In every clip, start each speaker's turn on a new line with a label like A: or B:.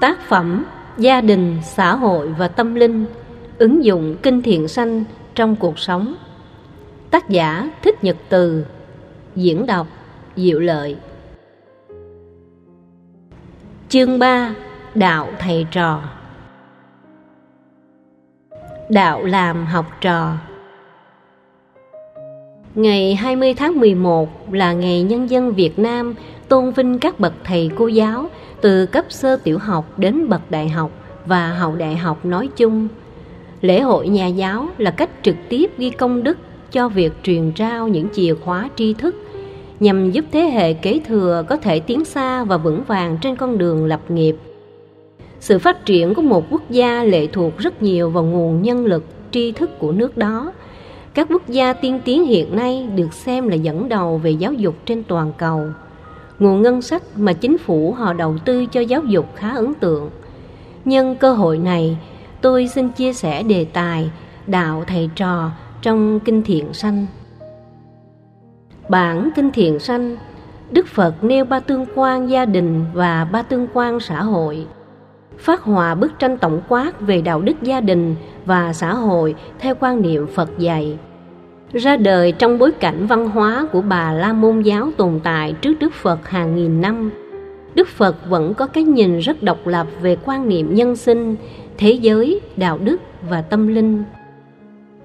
A: Tác phẩm Gia đình, xã hội và tâm linh Ứng dụng kinh thiện sanh trong cuộc sống. Tác giả Thích Nhật Từ. Diễn đọc Diệu Lợi. Chương 3 Đạo Thầy Trò. Đạo làm học trò. Ngày 20 tháng 11 là ngày nhân dân Việt Nam tôn vinh các bậc thầy cô giáo từ cấp sơ tiểu học đến bậc đại học và hậu đại học nói chung. Lễ hội nhà giáo là cách trực tiếp ghi công đức cho việc truyền trao những chìa khóa tri thức, nhằm giúp thế hệ kế thừa có thể tiến xa và vững vàng trên con đường lập nghiệp. Sự phát triển của một quốc gia lệ thuộc rất nhiều vào nguồn nhân lực, tri thức của nước đó. Các quốc gia tiên tiến hiện nay được xem là dẫn đầu về giáo dục trên toàn cầu. Nguồn ngân sách mà chính phủ họ đầu tư cho giáo dục khá ấn tượng. Nhân cơ hội này, tôi xin chia sẻ đề tài Đạo Thầy Trò trong Kinh Thiện Sanh. Bản Kinh Thiện Sanh, Đức Phật nêu ba tương quan gia đình và ba tương quan xã hội. Phát họa bức tranh tổng quát về đạo đức gia đình và xã hội theo quan niệm Phật dạy. Ra đời trong bối cảnh văn hóa của bà La Môn giáo tồn tại trước Đức Phật hàng nghìn năm, Đức Phật vẫn có cái nhìn rất độc lập về quan niệm nhân sinh, thế giới, đạo đức và tâm linh.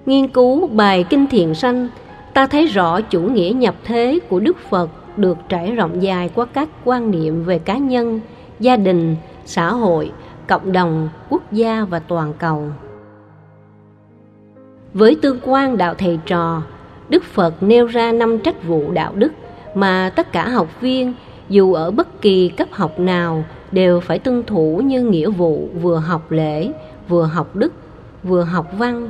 A: Nghiên cứu bài Kinh Thiện Sanh, ta thấy rõ chủ nghĩa nhập thế của Đức Phật được trải rộng dài qua các quan niệm về cá nhân, gia đình, xã hội, cộng đồng, quốc gia và toàn cầu. Với tương quan đạo thầy trò, Đức Phật nêu ra năm trách vụ đạo đức mà tất cả học viên dù ở bất kỳ cấp học nào đều phải tuân thủ như nghĩa vụ vừa học lễ, vừa học đức, vừa học văn.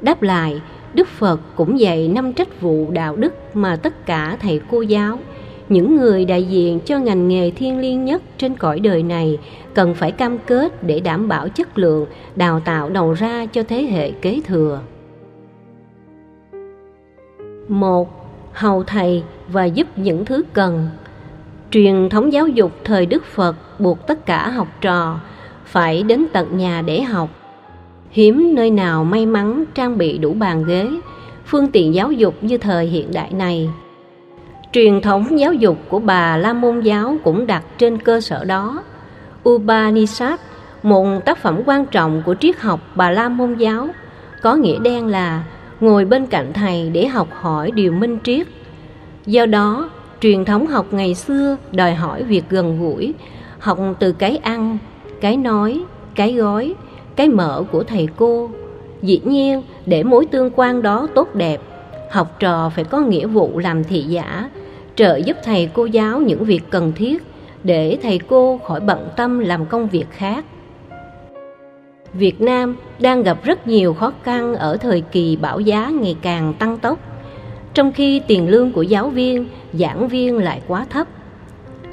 A: Đáp lại, Đức Phật cũng dạy năm trách vụ đạo đức mà tất cả thầy cô giáo, những người đại diện cho ngành nghề thiên liêng nhất trên cõi đời này cần phải cam kết để đảm bảo chất lượng đào tạo đầu ra cho thế hệ kế thừa một Hầu thầy và giúp những thứ cần Truyền thống giáo dục thời Đức Phật buộc tất cả học trò phải đến tận nhà để học. Hiếm nơi nào may mắn trang bị đủ bàn ghế, phương tiện giáo dục như thời hiện đại này. Truyền thống giáo dục của bà La Môn giáo cũng đặt trên cơ sở đó. Upanishad, một tác phẩm quan trọng của triết học bà La Môn giáo, có nghĩa đen là ngồi bên cạnh thầy để học hỏi điều minh triết. Do đó, truyền thống học ngày xưa đòi hỏi việc gần gũi, học từ cái ăn, cái nói, cái gói, cái mở của thầy cô. Dĩ nhiên, để mối tương quan đó tốt đẹp, học trò phải có nghĩa vụ làm thị giả, trợ giúp thầy cô giáo những việc cần thiết để thầy cô khỏi bận tâm làm công việc khác. Việt Nam đang gặp rất nhiều khó khăn ở thời kỳ bão giá ngày càng tăng tốc, trong khi tiền lương của giáo viên, giảng viên lại quá thấp.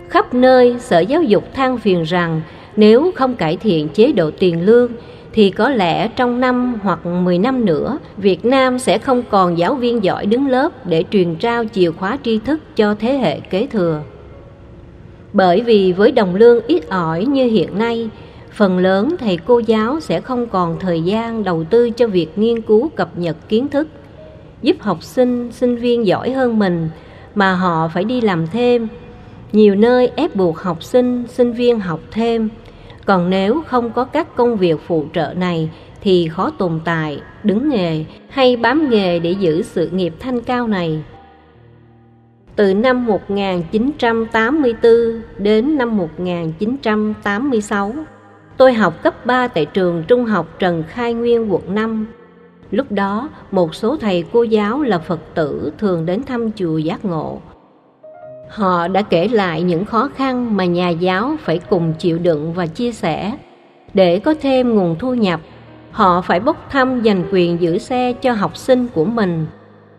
A: Khắp nơi, Sở Giáo dục than phiền rằng nếu không cải thiện chế độ tiền lương thì có lẽ trong năm hoặc 10 năm nữa, Việt Nam sẽ không còn giáo viên giỏi đứng lớp để truyền trao chìa khóa tri thức cho thế hệ kế thừa. Bởi vì với đồng lương ít ỏi như hiện nay, phần lớn thầy cô giáo sẽ không còn thời gian đầu tư cho việc nghiên cứu cập nhật kiến thức, giúp học sinh sinh viên giỏi hơn mình, mà họ phải đi làm thêm. Nhiều nơi ép buộc học sinh sinh viên học thêm. Còn nếu không có các công việc phụ trợ này thì khó tồn tại, đứng nghề hay bám nghề để giữ sự nghiệp thanh cao này. Từ năm 1984 đến năm 1986 Tôi học cấp 3 tại trường trung học Trần Khai Nguyên quận 5. Lúc đó, một số thầy cô giáo là Phật tử thường đến thăm chùa Giác Ngộ. Họ đã kể lại những khó khăn mà nhà giáo phải cùng chịu đựng và chia sẻ. Để có thêm nguồn thu nhập, họ phải bốc thăm giành quyền giữ xe cho học sinh của mình.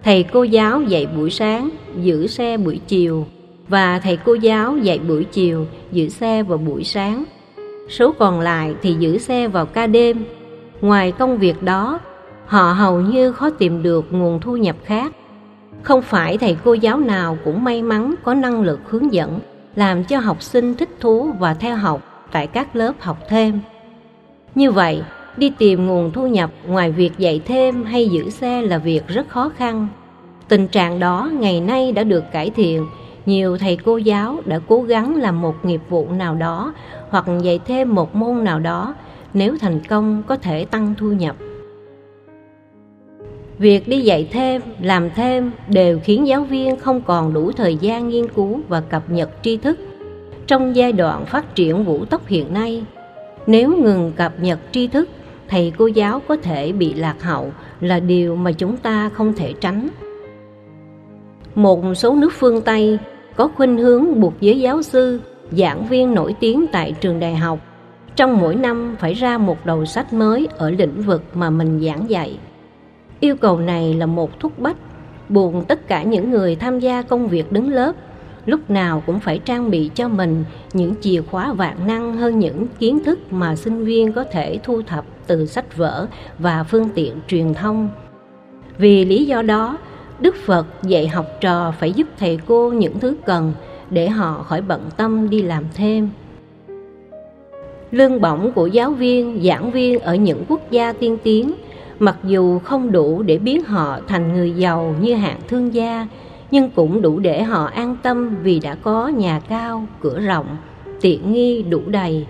A: Thầy cô giáo dạy buổi sáng, giữ xe buổi chiều, và thầy cô giáo dạy buổi chiều, giữ xe vào buổi sáng số còn lại thì giữ xe vào ca đêm. Ngoài công việc đó, họ hầu như khó tìm được nguồn thu nhập khác. Không phải thầy cô giáo nào cũng may mắn có năng lực hướng dẫn, làm cho học sinh thích thú và theo học tại các lớp học thêm. Như vậy, đi tìm nguồn thu nhập ngoài việc dạy thêm hay giữ xe là việc rất khó khăn. Tình trạng đó ngày nay đã được cải thiện, nhiều thầy cô giáo đã cố gắng làm một nghiệp vụ nào đó hoặc dạy thêm một môn nào đó, nếu thành công có thể tăng thu nhập. Việc đi dạy thêm, làm thêm đều khiến giáo viên không còn đủ thời gian nghiên cứu và cập nhật tri thức. Trong giai đoạn phát triển vũ tốc hiện nay, nếu ngừng cập nhật tri thức, thầy cô giáo có thể bị lạc hậu là điều mà chúng ta không thể tránh. Một số nước phương Tây có khuynh hướng buộc giới giáo sư, giảng viên nổi tiếng tại trường đại học trong mỗi năm phải ra một đầu sách mới ở lĩnh vực mà mình giảng dạy. Yêu cầu này là một thúc bách, buộc tất cả những người tham gia công việc đứng lớp lúc nào cũng phải trang bị cho mình những chìa khóa vạn năng hơn những kiến thức mà sinh viên có thể thu thập từ sách vở và phương tiện truyền thông. Vì lý do đó, Đức Phật dạy học trò phải giúp thầy cô những thứ cần để họ khỏi bận tâm đi làm thêm. Lương bổng của giáo viên, giảng viên ở những quốc gia tiên tiến mặc dù không đủ để biến họ thành người giàu như hạng thương gia, nhưng cũng đủ để họ an tâm vì đã có nhà cao, cửa rộng, tiện nghi đủ đầy.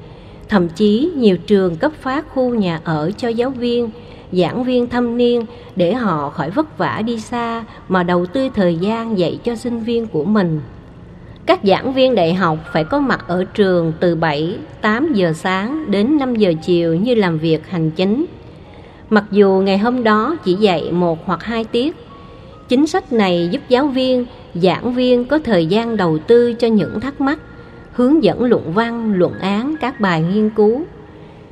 A: Thậm chí nhiều trường cấp phát khu nhà ở cho giáo viên, giảng viên thâm niên để họ khỏi vất vả đi xa mà đầu tư thời gian dạy cho sinh viên của mình. Các giảng viên đại học phải có mặt ở trường từ 7, 8 giờ sáng đến 5 giờ chiều như làm việc hành chính. Mặc dù ngày hôm đó chỉ dạy một hoặc hai tiết, chính sách này giúp giáo viên, giảng viên có thời gian đầu tư cho những thắc mắc, hướng dẫn luận văn, luận án, các bài nghiên cứu.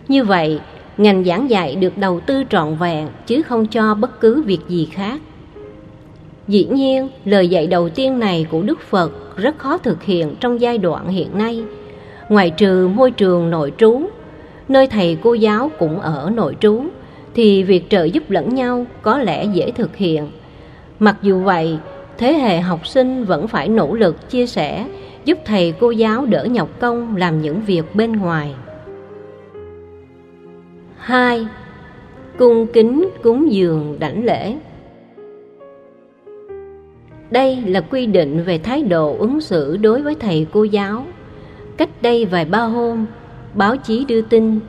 A: Như vậy, ngành giảng dạy được đầu tư trọn vẹn chứ không cho bất cứ việc gì khác. Dĩ nhiên, lời dạy đầu tiên này của Đức Phật rất khó thực hiện trong giai đoạn hiện nay. Ngoài trừ môi trường nội trú, nơi thầy cô giáo cũng ở nội trú, thì việc trợ giúp lẫn nhau có lẽ dễ thực hiện. Mặc dù vậy, thế hệ học sinh vẫn phải nỗ lực chia sẻ, giúp thầy cô giáo đỡ nhọc công làm những việc bên ngoài. 2. Cung kính cúng dường đảnh lễ đây là quy định về thái độ ứng xử đối với thầy cô giáo. Cách đây vài ba hôm, báo chí đưa tin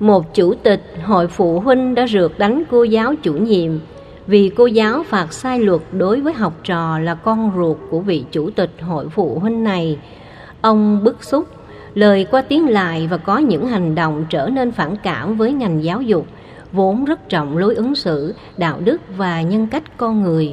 A: một chủ tịch hội phụ huynh đã rượt đánh cô giáo chủ nhiệm vì cô giáo phạt sai luật đối với học trò là con ruột của vị chủ tịch hội phụ huynh này. Ông bức xúc, lời qua tiếng lại và có những hành động trở nên phản cảm với ngành giáo dục, vốn rất trọng lối ứng xử, đạo đức và nhân cách con người.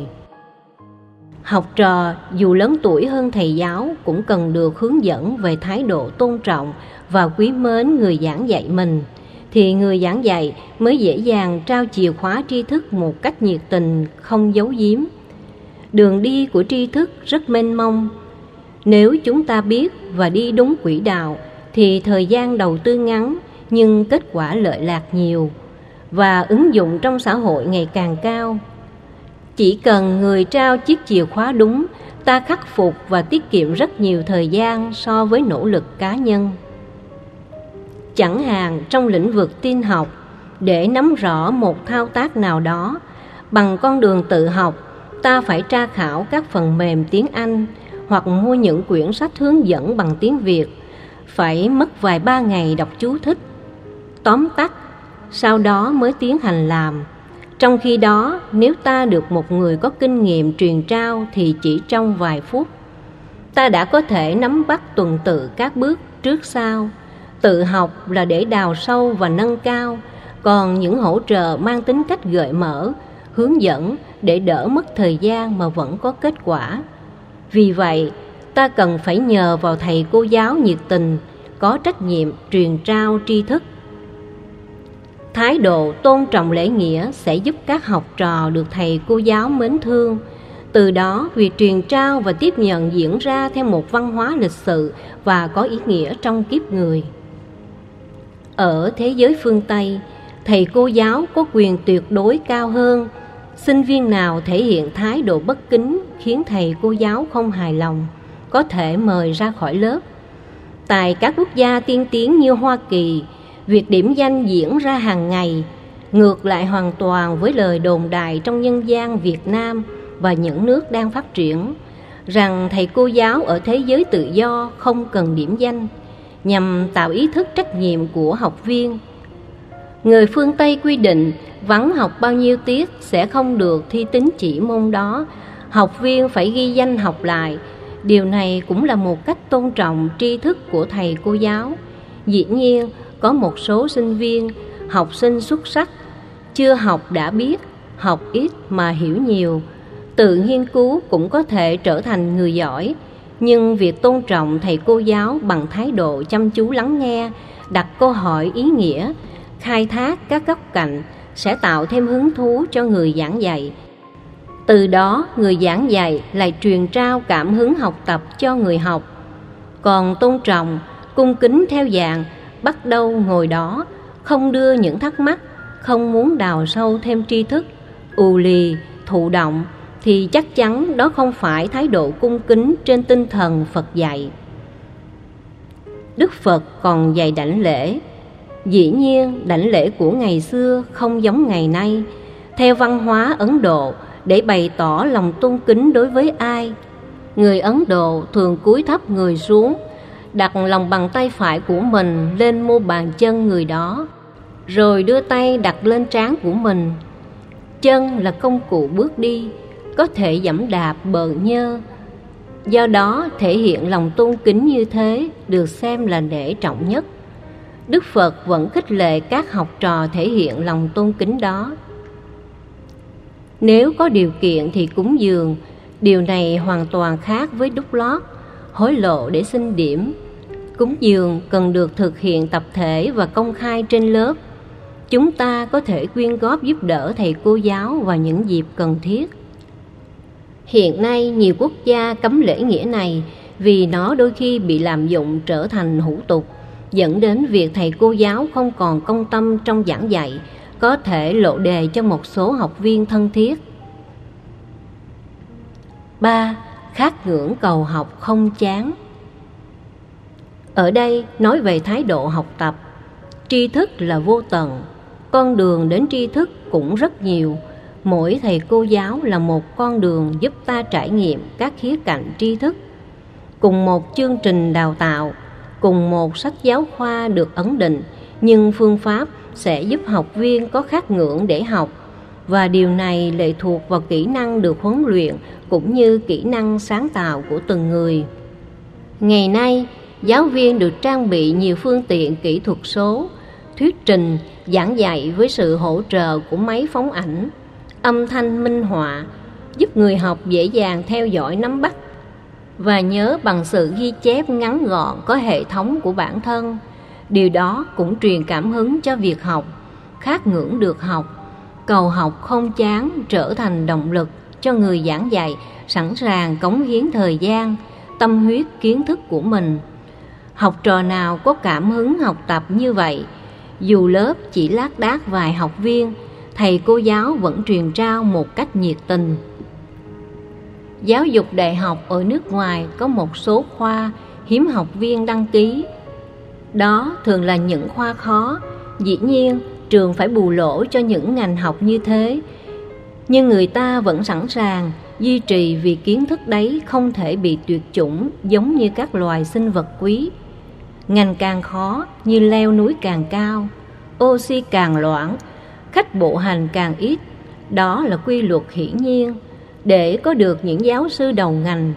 A: Học trò dù lớn tuổi hơn thầy giáo cũng cần được hướng dẫn về thái độ tôn trọng và quý mến người giảng dạy mình thì người giảng dạy mới dễ dàng trao chìa khóa tri thức một cách nhiệt tình, không giấu giếm. Đường đi của tri thức rất mênh mông. Nếu chúng ta biết và đi đúng quỹ đạo thì thời gian đầu tư ngắn nhưng kết quả lợi lạc nhiều và ứng dụng trong xã hội ngày càng cao. Chỉ cần người trao chiếc chìa khóa đúng, ta khắc phục và tiết kiệm rất nhiều thời gian so với nỗ lực cá nhân. Chẳng hạn trong lĩnh vực tin học để nắm rõ một thao tác nào đó bằng con đường tự học ta phải tra khảo các phần mềm tiếng anh hoặc mua những quyển sách hướng dẫn bằng tiếng việt. Phải mất vài ba ngày đọc chú thích. Tóm tắt sau đó mới tiến hành làm trong khi đó, nếu ta được một người có kinh nghiệm truyền trao thì chỉ trong vài phút. Ta đã có thể nắm bắt tuần tự các bước trước sau. Tự học là để đào sâu và nâng cao. Còn những hỗ trợ mang tính cách gợi mở, hướng dẫn để đỡ mất thời gian mà vẫn có kết quả. Vì vậy, ta cần phải nhờ vào thầy cô giáo nhiệt tình, có trách nhiệm truyền trao tri thức thái độ tôn trọng lễ nghĩa sẽ giúp các học trò được thầy cô giáo mến thương từ đó việc truyền trao và tiếp nhận diễn ra theo một văn hóa lịch sự và có ý nghĩa trong kiếp người ở thế giới phương Tây, thầy cô giáo có quyền tuyệt đối cao hơn. Sinh viên nào thể hiện thái độ bất kính khiến thầy cô giáo không hài lòng, có thể mời ra khỏi lớp. Tại các quốc gia tiên tiến như Hoa Kỳ, việc điểm danh diễn ra hàng ngày, ngược lại hoàn toàn với lời đồn đại trong nhân gian Việt Nam và những nước đang phát triển rằng thầy cô giáo ở thế giới tự do không cần điểm danh nhằm tạo ý thức trách nhiệm của học viên. Người phương Tây quy định vắng học bao nhiêu tiết sẽ không được thi tín chỉ môn đó, học viên phải ghi danh học lại. Điều này cũng là một cách tôn trọng tri thức của thầy cô giáo. Dĩ nhiên, có một số sinh viên, học sinh xuất sắc, chưa học đã biết, học ít mà hiểu nhiều. Tự nghiên cứu cũng có thể trở thành người giỏi, nhưng việc tôn trọng thầy cô giáo bằng thái độ chăm chú lắng nghe, đặt câu hỏi ý nghĩa, khai thác các góc cạnh sẽ tạo thêm hứng thú cho người giảng dạy. Từ đó, người giảng dạy lại truyền trao cảm hứng học tập cho người học. Còn tôn trọng, cung kính theo dạng bắt đầu ngồi đó, không đưa những thắc mắc, không muốn đào sâu thêm tri thức, ù lì, thụ động thì chắc chắn đó không phải thái độ cung kính trên tinh thần Phật dạy. Đức Phật còn dạy đảnh lễ. Dĩ nhiên, đảnh lễ của ngày xưa không giống ngày nay. Theo văn hóa Ấn Độ, để bày tỏ lòng tôn kính đối với ai, người Ấn Độ thường cúi thấp người xuống, đặt lòng bàn tay phải của mình lên mu bàn chân người đó, rồi đưa tay đặt lên trán của mình. Chân là công cụ bước đi, có thể dẫm đạp bờ nhơ. Do đó, thể hiện lòng tôn kính như thế được xem là nể trọng nhất. Đức Phật vẫn khích lệ các học trò thể hiện lòng tôn kính đó. Nếu có điều kiện thì cúng dường, điều này hoàn toàn khác với đúc lót, hối lộ để xin điểm. Cúng dường cần được thực hiện tập thể và công khai trên lớp. Chúng ta có thể quyên góp giúp đỡ thầy cô giáo vào những dịp cần thiết. Hiện nay nhiều quốc gia cấm lễ nghĩa này vì nó đôi khi bị lạm dụng trở thành hủ tục, dẫn đến việc thầy cô giáo không còn công tâm trong giảng dạy, có thể lộ đề cho một số học viên thân thiết. 3. Khát ngưỡng cầu học không chán ở đây nói về thái độ học tập, tri thức là vô tận, con đường đến tri thức cũng rất nhiều, mỗi thầy cô giáo là một con đường giúp ta trải nghiệm các khía cạnh tri thức. Cùng một chương trình đào tạo cùng một sách giáo khoa được ấn định nhưng phương pháp sẽ giúp học viên có khát ngưỡng để học. Và điều này lệ thuộc vào kỹ năng được huấn luyện cũng như kỹ năng sáng tạo của từng người. Ngày nay giáo viên được trang bị nhiều phương tiện kỹ thuật số, thuyết trình, giảng dạy với sự hỗ trợ của máy phóng ảnh, âm thanh minh họa, giúp người học dễ dàng theo dõi nắm bắt và nhớ bằng sự ghi chép ngắn gọn có hệ thống của bản thân. Điều đó cũng truyền cảm hứng cho việc học khát ngưỡng được học. Cầu học không chán trở thành động lực cho người giảng dạy, sẵn sàng cống hiến thời gian, tâm huyết kiến thức của mình học trò nào có cảm hứng học tập như vậy dù lớp chỉ lác đác vài học viên thầy cô giáo vẫn truyền trao một cách nhiệt tình. Giáo dục đại học ở nước ngoài có một số khoa hiếm học viên đăng ký. Đó thường là những khoa khó, dĩ nhiên trường phải bù lỗ cho những ngành học như thế. Nhưng người ta vẫn sẵn sàng duy trì vì kiến thức đấy không thể bị tuyệt chủng giống như các loài sinh vật quý. Ngành càng khó như leo núi càng cao, oxy càng loãng khách bộ hành càng ít. Đó là quy luật hiển nhiên. Để có được những giáo sư đầu ngành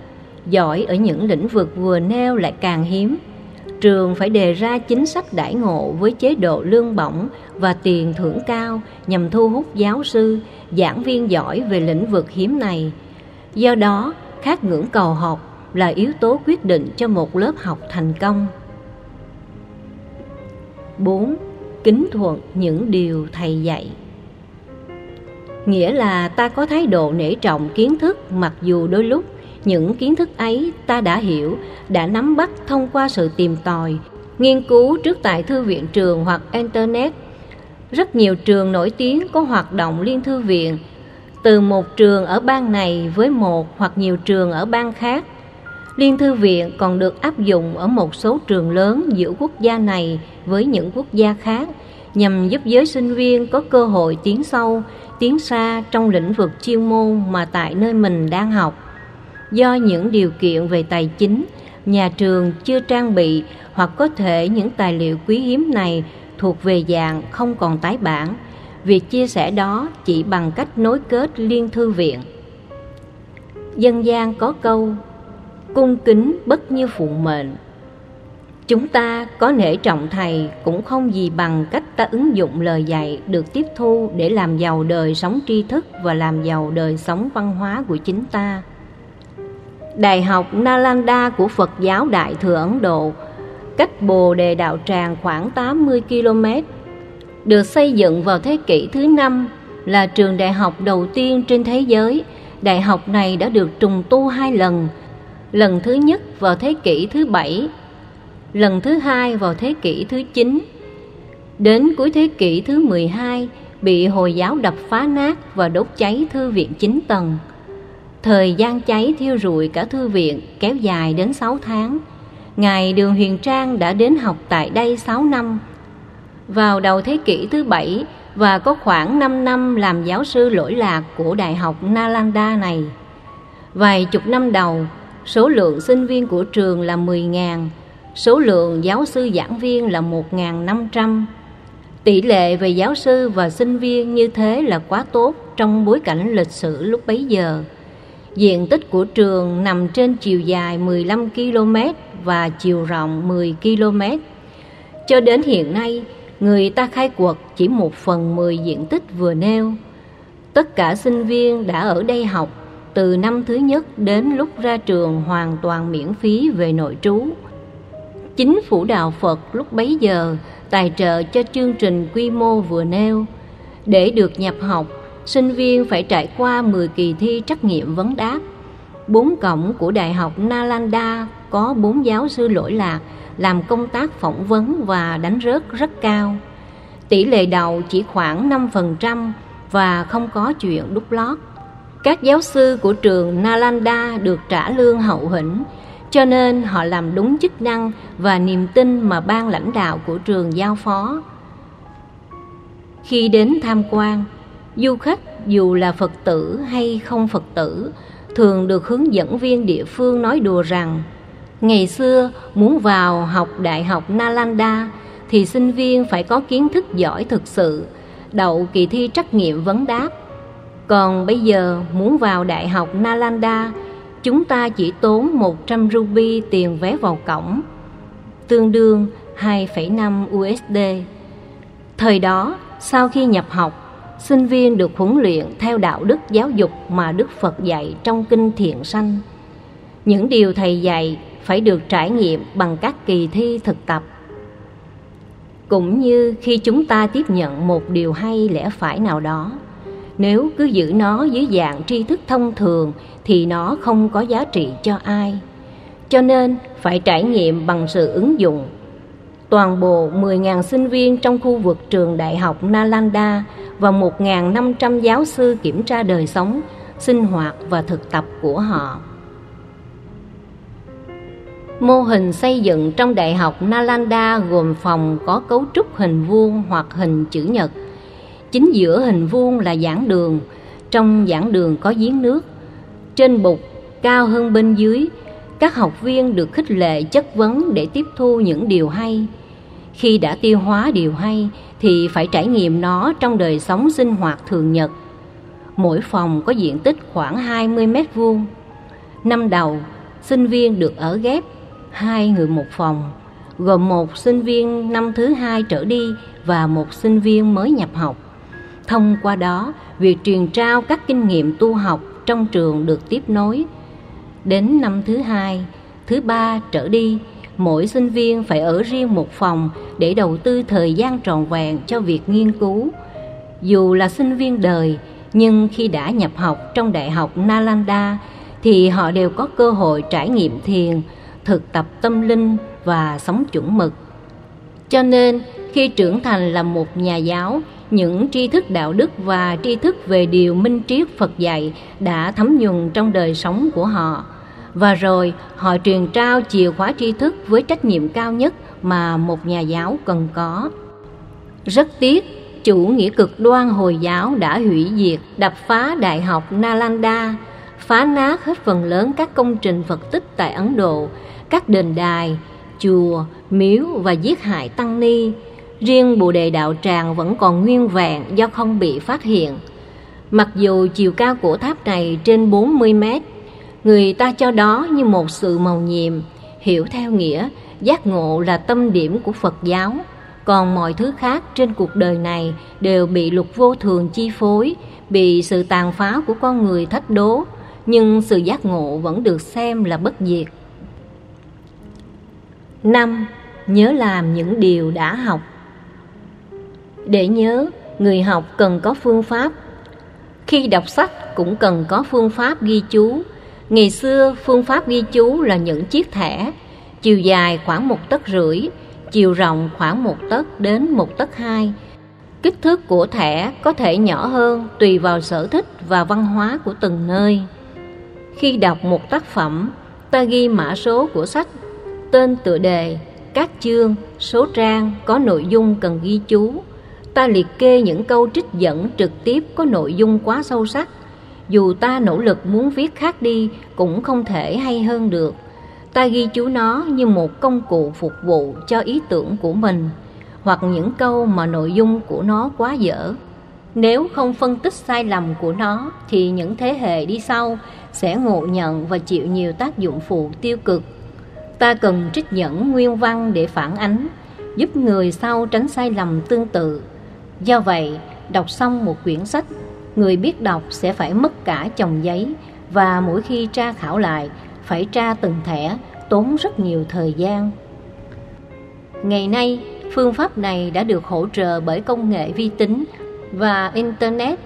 A: giỏi ở những lĩnh vực vừa nêu lại càng hiếm. Trường phải đề ra chính sách đãi ngộ với chế độ lương bổng và tiền thưởng cao nhằm thu hút giáo sư giảng viên giỏi về lĩnh vực hiếm này. Do đó khát ngưỡng cầu học là yếu tố quyết định cho một lớp học thành công. 4 kính thuận những điều thầy dạy. Nghĩa là ta có thái độ nể trọng kiến thức, mặc dù đôi lúc những kiến thức ấy ta đã hiểu, đã nắm bắt thông qua sự tìm tòi, nghiên cứu trước tại thư viện trường hoặc internet. Rất nhiều trường nổi tiếng có hoạt động liên thư viện, từ một trường ở bang này với một hoặc nhiều trường ở bang khác. Liên thư viện còn được áp dụng ở một số trường lớn giữa quốc gia này với những quốc gia khác nhằm giúp giới sinh viên có cơ hội tiến sâu, tiến xa trong lĩnh vực chuyên môn mà tại nơi mình đang học. Do những điều kiện về tài chính, nhà trường chưa trang bị hoặc có thể những tài liệu quý hiếm này thuộc về dạng không còn tái bản, việc chia sẻ đó chỉ bằng cách nối kết liên thư viện. Dân gian có câu cung kính bất như phụ mệnh. Chúng ta có nể trọng thầy cũng không gì bằng cách ta ứng dụng lời dạy được tiếp thu để làm giàu đời sống tri thức và làm giàu đời sống văn hóa của chính ta. Đại học nalanda của phật giáo đại thừa ấn độ cách bồ đề đạo tràng khoảng 80 km được xây dựng vào thế kỷ thứ năm, là trường đại học đầu tiên trên thế giới. Đại học này đã được trùng tu hai lần lần thứ nhất vào thế kỷ thứ bảy, lần thứ hai vào thế kỷ thứ chín. Đến cuối thế kỷ thứ 12 bị Hồi giáo đập phá nát và đốt cháy thư viện 9 tầng. Thời gian cháy thiêu rụi cả thư viện kéo dài đến 6 tháng. Ngài Đường Huyền Trang đã đến học tại đây 6 năm. Vào đầu thế kỷ thứ bảy và có khoảng 5 năm làm giáo sư lỗi lạc của Đại học Nalanda này. Vài chục năm đầu, số lượng sinh viên của trường là 10.000, số lượng giáo sư giảng viên là 1.500. Tỷ lệ về giáo sư và sinh viên như thế là quá tốt trong bối cảnh lịch sử lúc bấy giờ. Diện tích của trường nằm trên chiều dài 15 km và chiều rộng 10 km. Cho đến hiện nay, người ta khai quật chỉ một phần 10 diện tích vừa nêu. Tất cả sinh viên đã ở đây học từ năm thứ nhất đến lúc ra trường hoàn toàn miễn phí về nội trú. Chính phủ đạo Phật lúc bấy giờ tài trợ cho chương trình quy mô vừa nêu. Để được nhập học, sinh viên phải trải qua 10 kỳ thi trắc nghiệm vấn đáp. Bốn cổng của Đại học Nalanda có bốn giáo sư lỗi lạc làm công tác phỏng vấn và đánh rớt rất cao. Tỷ lệ đầu chỉ khoảng 5% và không có chuyện đúc lót. Các giáo sư của trường Nalanda được trả lương hậu hĩnh, cho nên họ làm đúng chức năng và niềm tin mà ban lãnh đạo của trường giao phó. Khi đến tham quan, du khách dù là Phật tử hay không Phật tử thường được hướng dẫn viên địa phương nói đùa rằng ngày xưa muốn vào học Đại học Nalanda thì sinh viên phải có kiến thức giỏi thực sự, đậu kỳ thi trắc nghiệm vấn đáp còn bây giờ muốn vào Đại học Nalanda, chúng ta chỉ tốn 100 ruby tiền vé vào cổng, tương đương 2,5 USD. Thời đó, sau khi nhập học, sinh viên được huấn luyện theo đạo đức giáo dục mà Đức Phật dạy trong Kinh Thiện Sanh. Những điều Thầy dạy phải được trải nghiệm bằng các kỳ thi thực tập. Cũng như khi chúng ta tiếp nhận một điều hay lẽ phải nào đó, nếu cứ giữ nó dưới dạng tri thức thông thường thì nó không có giá trị cho ai. Cho nên phải trải nghiệm bằng sự ứng dụng. Toàn bộ 10.000 sinh viên trong khu vực trường Đại học Nalanda và 1.500 giáo sư kiểm tra đời sống, sinh hoạt và thực tập của họ. Mô hình xây dựng trong Đại học Nalanda gồm phòng có cấu trúc hình vuông hoặc hình chữ nhật – Chính giữa hình vuông là giảng đường, trong giảng đường có giếng nước. Trên bục, cao hơn bên dưới, các học viên được khích lệ chất vấn để tiếp thu những điều hay. Khi đã tiêu hóa điều hay thì phải trải nghiệm nó trong đời sống sinh hoạt thường nhật. Mỗi phòng có diện tích khoảng 20 mét vuông. Năm đầu, sinh viên được ở ghép, hai người một phòng, gồm một sinh viên năm thứ hai trở đi và một sinh viên mới nhập học. Thông qua đó, việc truyền trao các kinh nghiệm tu học trong trường được tiếp nối. Đến năm thứ hai, thứ ba trở đi, mỗi sinh viên phải ở riêng một phòng để đầu tư thời gian tròn vẹn cho việc nghiên cứu. Dù là sinh viên đời, nhưng khi đã nhập học trong Đại học Nalanda thì họ đều có cơ hội trải nghiệm thiền, thực tập tâm linh và sống chuẩn mực. Cho nên, khi trưởng thành là một nhà giáo, những tri thức đạo đức và tri thức về điều minh triết Phật dạy đã thấm nhuần trong đời sống của họ. và rồi họ truyền trao chìa khóa tri thức với trách nhiệm cao nhất mà một nhà giáo cần có. Rất tiếc, chủ nghĩa cực đoan Hồi giáo đã hủy diệt, đập phá Đại học Nalanda, phá nát hết phần lớn các công trình Phật tích tại Ấn Độ, các đền đài, chùa, miếu và giết hại tăng ni. Riêng Bồ Đề Đạo Tràng vẫn còn nguyên vẹn do không bị phát hiện. Mặc dù chiều cao của tháp này trên 40 mét, người ta cho đó như một sự màu nhiệm, hiểu theo nghĩa giác ngộ là tâm điểm của Phật giáo, còn mọi thứ khác trên cuộc đời này đều bị luật vô thường chi phối, bị sự tàn phá của con người thách đố, nhưng sự giác ngộ vẫn được xem là bất diệt. năm Nhớ làm những điều đã học để nhớ, người học cần có phương pháp. Khi đọc sách cũng cần có phương pháp ghi chú. Ngày xưa, phương pháp ghi chú là những chiếc thẻ, chiều dài khoảng một tấc rưỡi, chiều rộng khoảng một tấc đến một tấc hai. Kích thước của thẻ có thể nhỏ hơn tùy vào sở thích và văn hóa của từng nơi. Khi đọc một tác phẩm, ta ghi mã số của sách, tên tựa đề, các chương, số trang có nội dung cần ghi chú. Ta liệt kê những câu trích dẫn trực tiếp có nội dung quá sâu sắc. Dù ta nỗ lực muốn viết khác đi cũng không thể hay hơn được. Ta ghi chú nó như một công cụ phục vụ cho ý tưởng của mình hoặc những câu mà nội dung của nó quá dở. Nếu không phân tích sai lầm của nó thì những thế hệ đi sau sẽ ngộ nhận và chịu nhiều tác dụng phụ tiêu cực. Ta cần trích dẫn nguyên văn để phản ánh, giúp người sau tránh sai lầm tương tự. Do vậy, đọc xong một quyển sách, người biết đọc sẽ phải mất cả chồng giấy và mỗi khi tra khảo lại phải tra từng thẻ, tốn rất nhiều thời gian. Ngày nay, phương pháp này đã được hỗ trợ bởi công nghệ vi tính và Internet.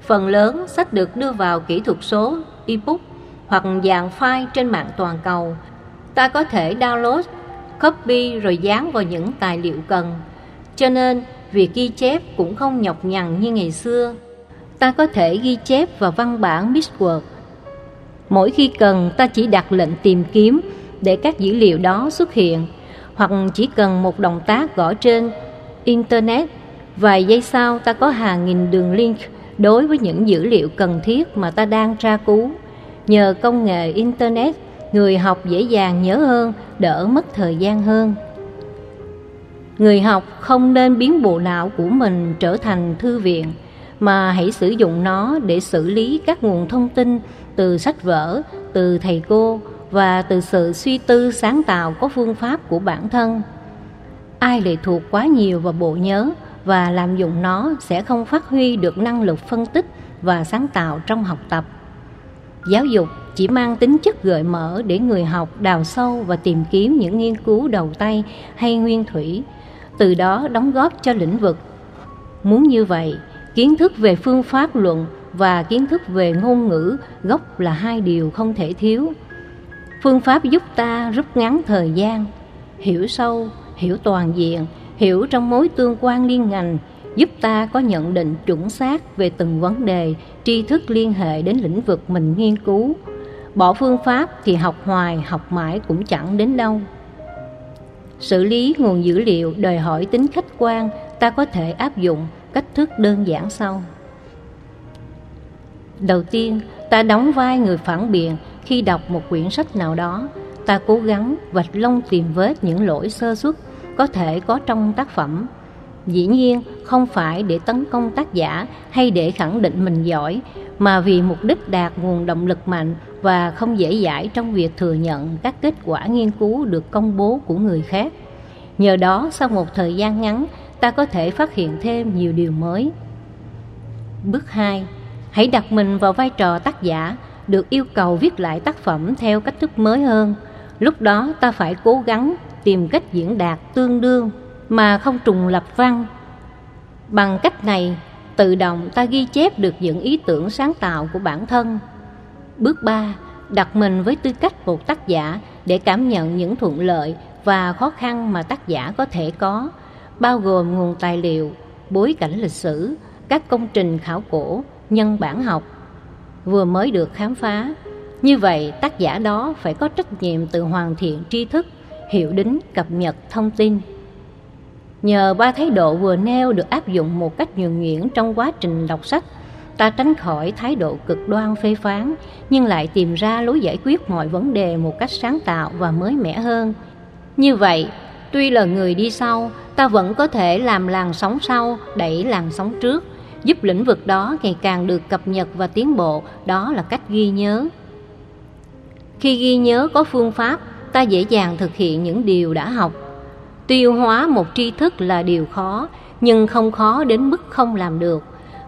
A: Phần lớn sách được đưa vào kỹ thuật số, ebook hoặc dạng file trên mạng toàn cầu. Ta có thể download, copy rồi dán vào những tài liệu cần. Cho nên, việc ghi chép cũng không nhọc nhằn như ngày xưa. Ta có thể ghi chép vào văn bản Mixword. Mỗi khi cần, ta chỉ đặt lệnh tìm kiếm để các dữ liệu đó xuất hiện, hoặc chỉ cần một động tác gõ trên Internet Vài giây sau ta có hàng nghìn đường link đối với những dữ liệu cần thiết mà ta đang tra cứu. Nhờ công nghệ Internet, người học dễ dàng nhớ hơn, đỡ mất thời gian hơn. Người học không nên biến bộ não của mình trở thành thư viện, mà hãy sử dụng nó để xử lý các nguồn thông tin từ sách vở, từ thầy cô và từ sự suy tư sáng tạo có phương pháp của bản thân. Ai lệ thuộc quá nhiều vào bộ nhớ và làm dụng nó sẽ không phát huy được năng lực phân tích và sáng tạo trong học tập. Giáo dục chỉ mang tính chất gợi mở để người học đào sâu và tìm kiếm những nghiên cứu đầu tay hay nguyên thủy, từ đó đóng góp cho lĩnh vực. Muốn như vậy, kiến thức về phương pháp luận và kiến thức về ngôn ngữ gốc là hai điều không thể thiếu. Phương pháp giúp ta rút ngắn thời gian, hiểu sâu, hiểu toàn diện, hiểu trong mối tương quan liên ngành giúp ta có nhận định chuẩn xác về từng vấn đề tri thức liên hệ đến lĩnh vực mình nghiên cứu bỏ phương pháp thì học hoài học mãi cũng chẳng đến đâu xử lý nguồn dữ liệu, đòi hỏi tính khách quan, ta có thể áp dụng cách thức đơn giản sau. Đầu tiên, ta đóng vai người phản biện khi đọc một quyển sách nào đó. Ta cố gắng vạch lông tìm vết những lỗi sơ xuất có thể có trong tác phẩm. Dĩ nhiên, không phải để tấn công tác giả hay để khẳng định mình giỏi, mà vì mục đích đạt nguồn động lực mạnh và không dễ dãi trong việc thừa nhận các kết quả nghiên cứu được công bố của người khác nhờ đó sau một thời gian ngắn ta có thể phát hiện thêm nhiều điều mới bước 2 hãy đặt mình vào vai trò tác giả được yêu cầu viết lại tác phẩm theo cách thức mới hơn lúc đó ta phải cố gắng tìm cách diễn đạt tương đương mà không trùng lập văn. Bằng cách này, tự động ta ghi chép được những ý tưởng sáng tạo của bản thân. Bước 3. Đặt mình với tư cách một tác giả để cảm nhận những thuận lợi và khó khăn mà tác giả có thể có, bao gồm nguồn tài liệu, bối cảnh lịch sử, các công trình khảo cổ, nhân bản học vừa mới được khám phá. Như vậy, tác giả đó phải có trách nhiệm tự hoàn thiện tri thức, hiệu đính, cập nhật thông tin. Nhờ ba thái độ vừa nêu được áp dụng một cách nhuần nhuyễn trong quá trình đọc sách, ta tránh khỏi thái độ cực đoan phê phán, nhưng lại tìm ra lối giải quyết mọi vấn đề một cách sáng tạo và mới mẻ hơn. Như vậy, tuy là người đi sau, ta vẫn có thể làm làn sóng sau, đẩy làn sóng trước, giúp lĩnh vực đó ngày càng được cập nhật và tiến bộ, đó là cách ghi nhớ. Khi ghi nhớ có phương pháp, ta dễ dàng thực hiện những điều đã học. Tiêu hóa một tri thức là điều khó, nhưng không khó đến mức không làm được.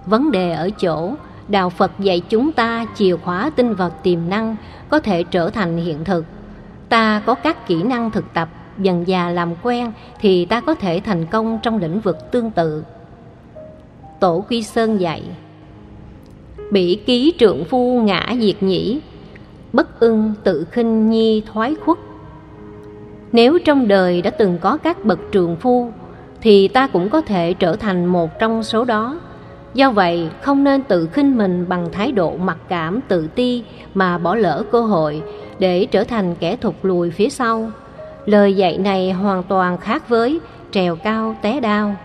A: Vấn đề ở chỗ, Đạo Phật dạy chúng ta chìa khóa tin vào tiềm năng có thể trở thành hiện thực. Ta có các kỹ năng thực tập, dần già làm quen thì ta có thể thành công trong lĩnh vực tương tự. Tổ Quy Sơn dạy bỉ ký trượng phu ngã diệt nhĩ bất ưng tự khinh nhi thoái khuất nếu trong đời đã từng có các bậc trường phu thì ta cũng có thể trở thành một trong số đó do vậy, không nên tự khinh mình bằng thái độ mặc cảm, tự ti mà bỏ lỡ cơ hội để trở thành kẻ thụt lùi phía sau. Lời dạy này hoàn toàn khác với trèo cao té đao.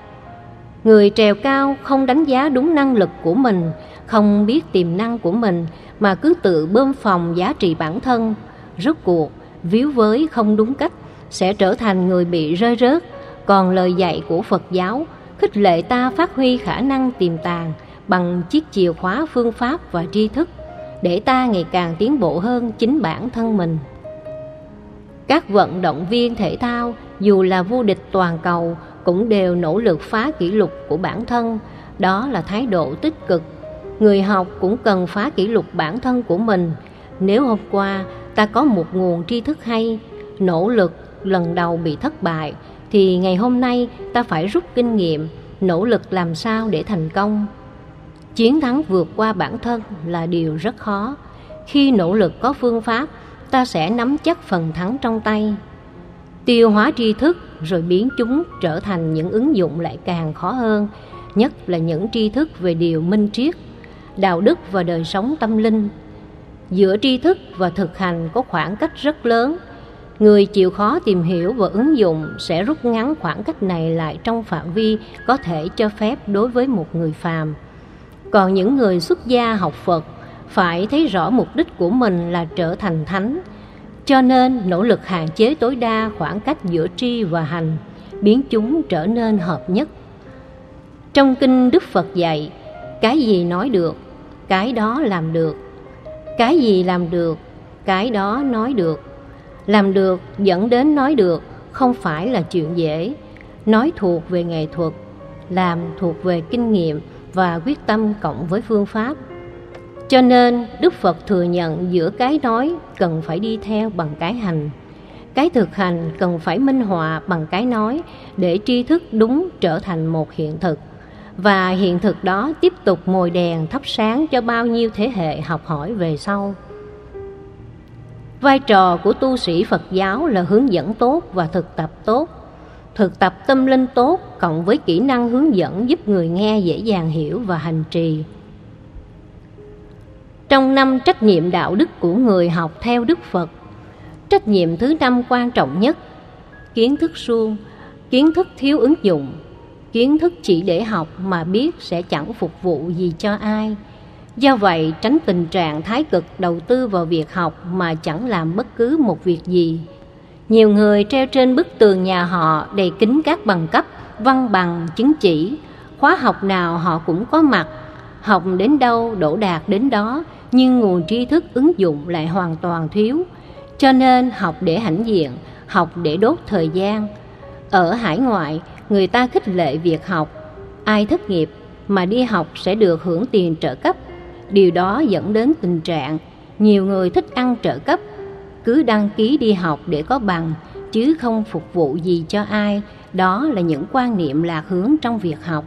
A: Người trèo cao không đánh giá đúng năng lực của mình, không biết tiềm năng của mình, mà cứ tự bơm phòng giá trị bản thân. Rốt cuộc, víu với không đúng cách sẽ trở thành người bị rơi rớt. Còn lời dạy của phật giáo khích lệ ta phát huy khả năng tiềm tàng bằng chiếc chìa khóa phương pháp và tri thức, để ta ngày càng tiến bộ hơn chính bản thân mình. Các vận động viên thể thao, dù là vô địch toàn cầu, cũng đều nỗ lực phá kỷ lục của bản thân. Đó là thái độ tích cực. Người học cũng cần phá kỷ lục bản thân của mình. Nếu hôm qua ta có một nguồn tri thức hay, nỗ lực lần đầu bị thất bại thì ngày hôm nay ta phải rút kinh nghiệm, nỗ lực làm sao để thành công. Chiến thắng vượt qua bản thân là điều rất khó. Khi nỗ lực có phương pháp, ta sẽ nắm chắc phần thắng trong tay. Tiêu hóa tri thức rồi biến chúng trở thành những ứng dụng lại càng khó hơn, nhất là những tri thức về điều minh triết, đạo đức và đời sống tâm linh. Giữa tri thức và thực hành có khoảng cách rất lớn người chịu khó tìm hiểu và ứng dụng sẽ rút ngắn khoảng cách này lại trong phạm vi có thể cho phép đối với một người phàm. Còn những người xuất gia học phật phải thấy rõ mục đích của mình là trở thành thánh. Cho nên, nỗ lực hạn chế tối đa khoảng cách giữa tri và hành, biến chúng trở nên hợp nhất. Trong kinh đức phật dạy, cái gì nói được, cái đó làm được. Cái gì làm được, cái đó nói được làm được, dẫn đến nói được, không phải là chuyện dễ. Nói thuộc về nghệ thuật, làm thuộc về kinh nghiệm và quyết tâm cộng với phương pháp. Cho nên, đức phật thừa nhận giữa cái nói cần phải đi theo bằng cái hành. Cái thực hành cần phải minh họa bằng cái nói để tri thức đúng trở thành một hiện thực. Và hiện thực đó tiếp tục mồi đèn thắp sáng cho bao nhiêu thế hệ học hỏi về sau vai trò của tu sĩ phật giáo là hướng dẫn tốt và thực tập tốt. Thực tập tâm linh tốt cộng với kỹ năng hướng dẫn giúp người nghe dễ dàng hiểu và hành trì. Trong năm trách nhiệm đạo đức của người học theo đức phật, trách nhiệm thứ năm quan trọng nhất, kiến thức suông, kiến thức thiếu ứng dụng, kiến thức chỉ để học mà biết sẽ chẳng phục vụ gì cho ai do vậy, tránh tình trạng thái cực đầu tư vào việc học mà chẳng làm bất cứ một việc gì. Nhiều người treo trên bức tường nhà họ đầy kính các bằng cấp, văn bằng, chứng chỉ. Khóa học nào họ cũng có mặt. Học đến đâu, đổ đạt đến đó, nhưng nguồn tri thức ứng dụng lại hoàn toàn thiếu. Cho nên học để hãnh diện, học để đốt thời gian. Ở hải ngoại, người ta khích lệ việc học. Ai thất nghiệp mà đi học sẽ được hưởng tiền trợ cấp điều đó dẫn đến tình trạng nhiều người thích ăn trợ cấp, cứ đăng ký đi học để có bằng, chứ không phục vụ gì cho ai. Đó là những quan niệm lạc hướng trong việc học.